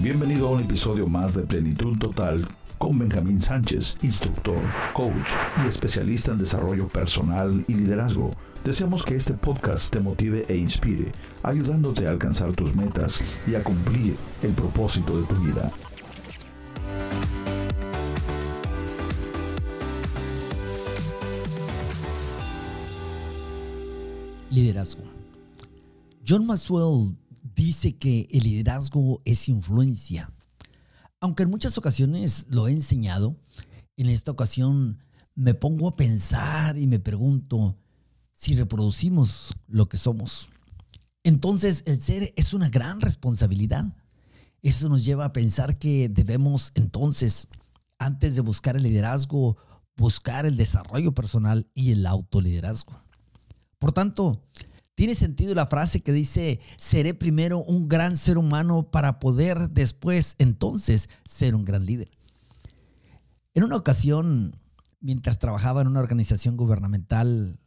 Bienvenido a un episodio más de Plenitud Total con Benjamín Sánchez, instructor, coach y especialista en desarrollo personal y liderazgo. Deseamos que este podcast te motive e inspire, ayudándote a alcanzar tus metas y a cumplir el propósito de tu vida. Liderazgo. John Maxwell dice que el liderazgo es influencia. Aunque en muchas ocasiones lo he enseñado, en esta ocasión me pongo a pensar y me pregunto si reproducimos lo que somos. Entonces el ser es una gran responsabilidad. Eso nos lleva a pensar que debemos entonces, antes de buscar el liderazgo, buscar el desarrollo personal y el autoliderazgo. Por tanto, tiene sentido la frase que dice, seré primero un gran ser humano para poder después entonces ser un gran líder. En una ocasión, mientras trabajaba en una organización gubernamental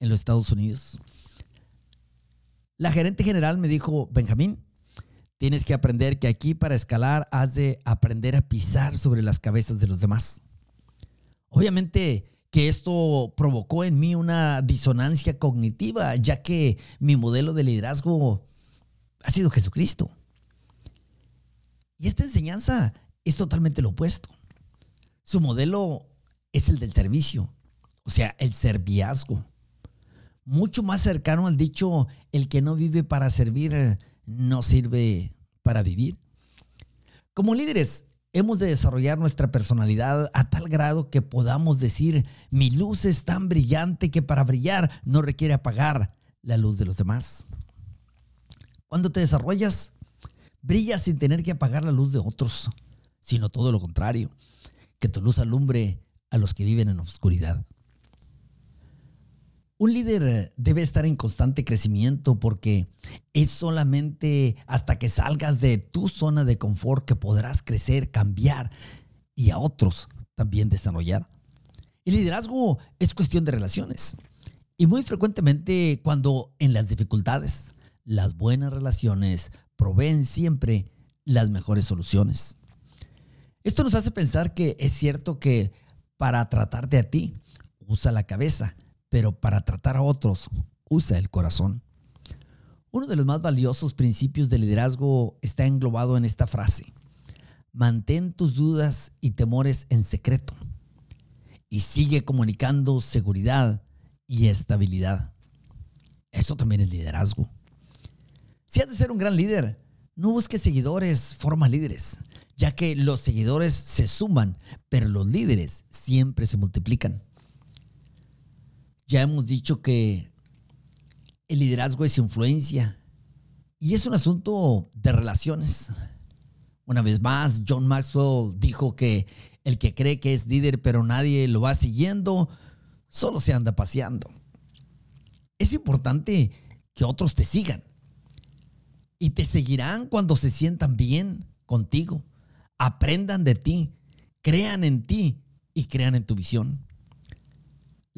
en los Estados Unidos, la gerente general me dijo, Benjamín, tienes que aprender que aquí para escalar has de aprender a pisar sobre las cabezas de los demás. Obviamente, que esto provocó en mí una disonancia cognitiva, ya que mi modelo de liderazgo ha sido Jesucristo. Y esta enseñanza es totalmente lo opuesto. Su modelo es el del servicio, o sea, el serviazgo. Mucho más cercano al dicho, el que no vive para servir, no sirve para vivir. Como líderes, Hemos de desarrollar nuestra personalidad a tal grado que podamos decir, mi luz es tan brillante que para brillar no requiere apagar la luz de los demás. Cuando te desarrollas, brillas sin tener que apagar la luz de otros, sino todo lo contrario, que tu luz alumbre a los que viven en oscuridad. Un líder eh, debe estar en constante crecimiento porque es solamente hasta que salgas de tu zona de confort que podrás crecer, cambiar y a otros también desarrollar. El liderazgo es cuestión de relaciones. Y muy frecuentemente cuando en las dificultades, las buenas relaciones proveen siempre las mejores soluciones. Esto nos hace pensar que es cierto que para tratarte a ti, usa la cabeza pero para tratar a otros usa el corazón. Uno de los más valiosos principios de liderazgo está englobado en esta frase. Mantén tus dudas y temores en secreto y sigue comunicando seguridad y estabilidad. Eso también es liderazgo. Si has de ser un gran líder, no busques seguidores, forma líderes, ya que los seguidores se suman, pero los líderes siempre se multiplican. Ya hemos dicho que el liderazgo es influencia y es un asunto de relaciones. Una vez más, John Maxwell dijo que el que cree que es líder pero nadie lo va siguiendo, solo se anda paseando. Es importante que otros te sigan y te seguirán cuando se sientan bien contigo, aprendan de ti, crean en ti y crean en tu visión.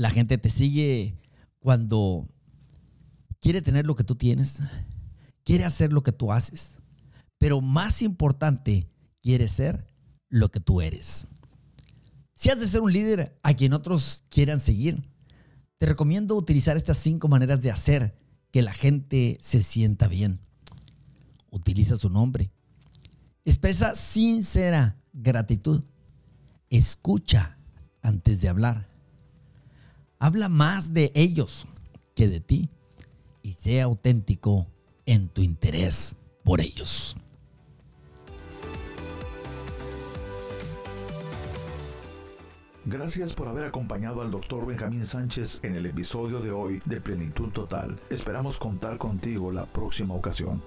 La gente te sigue cuando quiere tener lo que tú tienes, quiere hacer lo que tú haces, pero más importante, quiere ser lo que tú eres. Si has de ser un líder a quien otros quieran seguir, te recomiendo utilizar estas cinco maneras de hacer que la gente se sienta bien. Utiliza su nombre. Expresa sincera gratitud. Escucha antes de hablar. Habla más de ellos que de ti y sea auténtico en tu interés por ellos. Gracias por haber acompañado al Dr. Benjamín Sánchez en el episodio de hoy de Plenitud Total. Esperamos contar contigo la próxima ocasión.